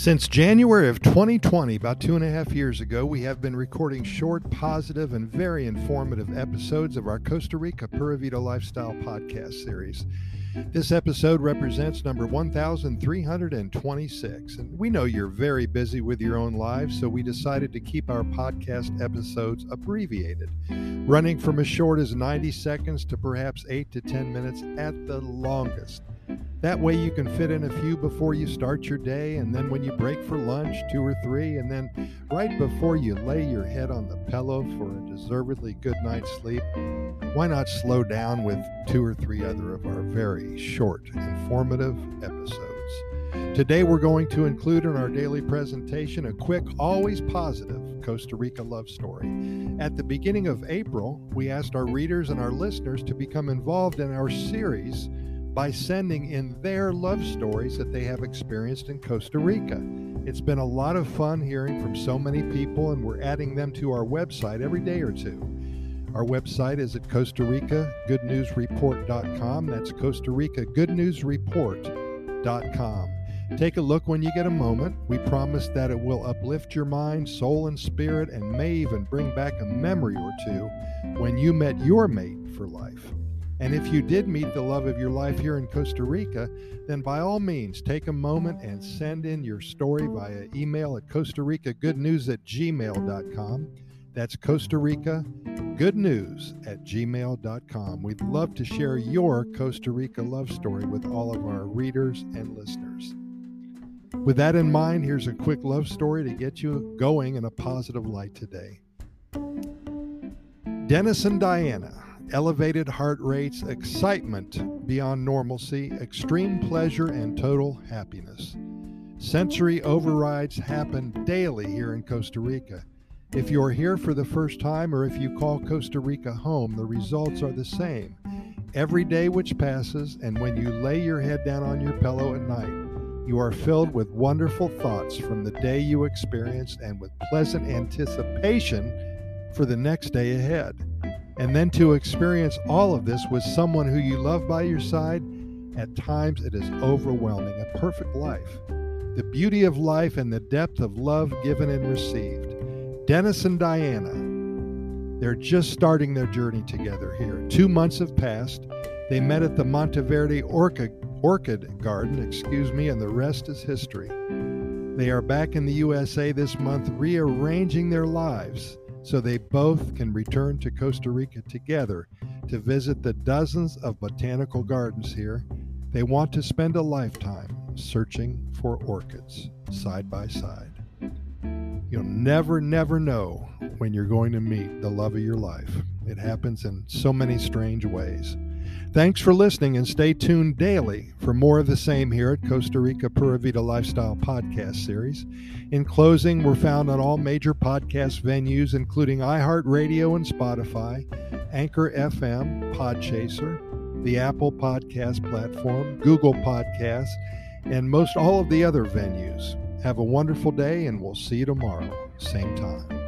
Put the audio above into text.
Since January of 2020, about two and a half years ago, we have been recording short, positive, and very informative episodes of our Costa Rica Pura Vida Lifestyle podcast series. This episode represents number 1326, and we know you're very busy with your own lives, so we decided to keep our podcast episodes abbreviated, running from as short as 90 seconds to perhaps 8 to 10 minutes at the longest. That way, you can fit in a few before you start your day, and then when you break for lunch, two or three, and then right before you lay your head on the pillow for a deservedly good night's sleep. Why not slow down with two or three other of our very short, informative episodes? Today, we're going to include in our daily presentation a quick, always positive Costa Rica love story. At the beginning of April, we asked our readers and our listeners to become involved in our series by sending in their love stories that they have experienced in Costa Rica. It's been a lot of fun hearing from so many people, and we're adding them to our website every day or two. Our website is at Costa Rica Good News Report.com. That's Costa Rica Good News Report.com. Take a look when you get a moment. We promise that it will uplift your mind, soul, and spirit, and may even bring back a memory or two when you met your mate for life. And if you did meet the love of your life here in Costa Rica, then by all means take a moment and send in your story via email at Costa Rica Good News at gmail.com. That's Costa Rica Good News at gmail.com. We'd love to share your Costa Rica love story with all of our readers and listeners. With that in mind, here's a quick love story to get you going in a positive light today. Dennis and Diana elevated heart rates, excitement beyond normalcy, extreme pleasure, and total happiness. Sensory overrides happen daily here in Costa Rica. If you're here for the first time or if you call Costa Rica home, the results are the same. Every day which passes, and when you lay your head down on your pillow at night, you are filled with wonderful thoughts from the day you experienced and with pleasant anticipation for the next day ahead. And then to experience all of this with someone who you love by your side, at times it is overwhelming. A perfect life. The beauty of life and the depth of love given and received. Dennis and Diana, they're just starting their journey together here. Two months have passed. They met at the Monteverde Orchid, Orchid Garden, excuse me, and the rest is history. They are back in the USA this month, rearranging their lives so they both can return to Costa Rica together to visit the dozens of botanical gardens here. They want to spend a lifetime searching for orchids side by side. You'll never, never know when you're going to meet the love of your life. It happens in so many strange ways. Thanks for listening and stay tuned daily for more of the same here at Costa Rica Pura Vida Lifestyle Podcast Series. In closing, we're found on all major podcast venues, including iHeartRadio and Spotify, Anchor FM, Podchaser, the Apple Podcast platform, Google Podcasts, and most all of the other venues. Have a wonderful day, and we'll see you tomorrow, same time.